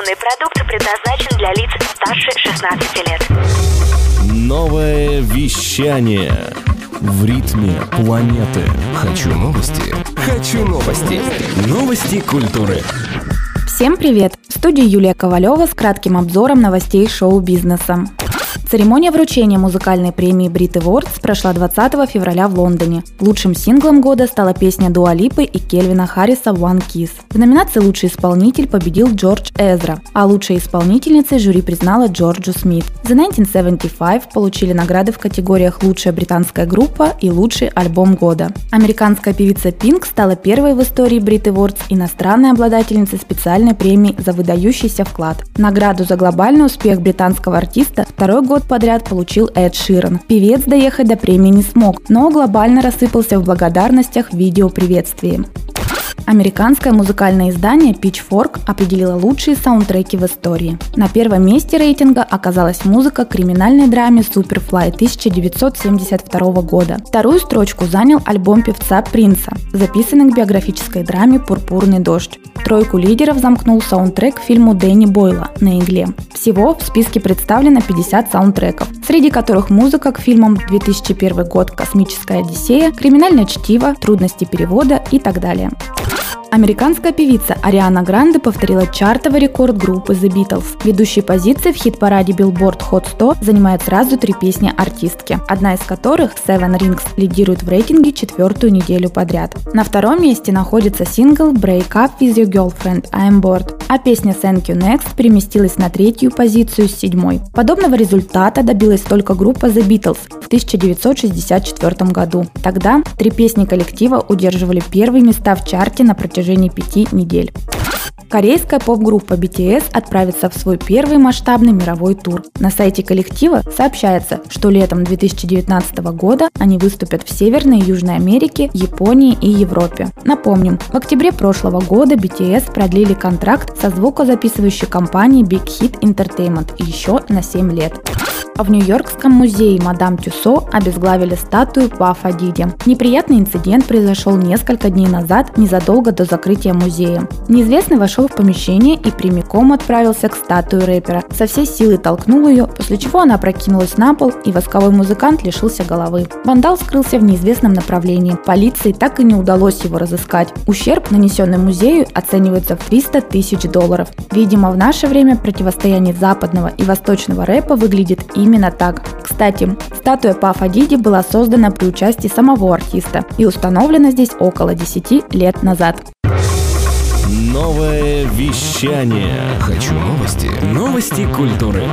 Информационный продукт предназначен для лиц старше 16 лет. Новое вещание в ритме планеты. Хочу новости. Хочу новости. Новости культуры. Всем привет! В студии Юлия Ковалева с кратким обзором новостей шоу-бизнеса. Церемония вручения музыкальной премии Brit Awards прошла 20 февраля в Лондоне. Лучшим синглом года стала песня Дуа Липы и Кельвина Харриса «One Kiss». В номинации «Лучший исполнитель» победил Джордж Эзра, а лучшей исполнительницей жюри признала Джорджу Смит. The 1975 получили награды в категориях «Лучшая британская группа» и «Лучший альбом года». Американская певица Пинк стала первой в истории Brit Awards иностранной обладательницей специальной премии за выдающийся вклад. Награду за глобальный успех британского артиста второй год год подряд получил Эд Ширан. Певец доехать до премии не смог, но глобально рассыпался в благодарностях в видеоприветствии. Американское музыкальное издание Pitchfork определило лучшие саундтреки в истории. На первом месте рейтинга оказалась музыка криминальной драме Superfly 1972 года. Вторую строчку занял альбом певца Принца, записанный к биографической драме «Пурпурный дождь». Тройку лидеров замкнул саундтрек фильму Дэнни Бойла на игле. Всего в списке представлено 50 саундтреков, среди которых музыка к фильмам 2001 год «Космическая Одиссея», «Криминальное чтиво», «Трудности перевода» и так далее. Американская певица Ариана Гранде повторила чартовый рекорд группы The Beatles. Ведущие позиции в хит-параде Billboard Hot 100 занимают сразу три песни артистки, одна из которых, Seven Rings, лидирует в рейтинге четвертую неделю подряд. На втором месте находится сингл Break Up With Your Girlfriend I'm Bored, а песня Thank You Next переместилась на третью позицию с седьмой. Подобного результата добилась только группа The Beatles в 1964 году. Тогда три песни коллектива удерживали первые места в чарте на протяжении протяжении пяти недель. Корейская поп-группа BTS отправится в свой первый масштабный мировой тур. На сайте коллектива сообщается, что летом 2019 года они выступят в Северной и Южной Америке, Японии и Европе. Напомним, в октябре прошлого года BTS продлили контракт со звукозаписывающей компанией Big Hit Entertainment еще на 7 лет. В Нью-Йоркском музее Мадам Тюсо обезглавили статую Пафа Диди. Неприятный инцидент произошел несколько дней назад, незадолго до закрытия музея. Неизвестный вошел в помещение и прямиком отправился к статуе рэпера. Со всей силы толкнул ее, после чего она опрокинулась на пол, и восковой музыкант лишился головы. Вандал скрылся в неизвестном направлении. Полиции так и не удалось его разыскать. Ущерб, нанесенный музею, оценивается в 300 тысяч долларов. Видимо, в наше время противостояние западного и восточного рэпа выглядит именно именно так. Кстати, статуя Пафа Диди была создана при участии самого артиста и установлена здесь около 10 лет назад. Новое вещание. Хочу новости. Новости культуры.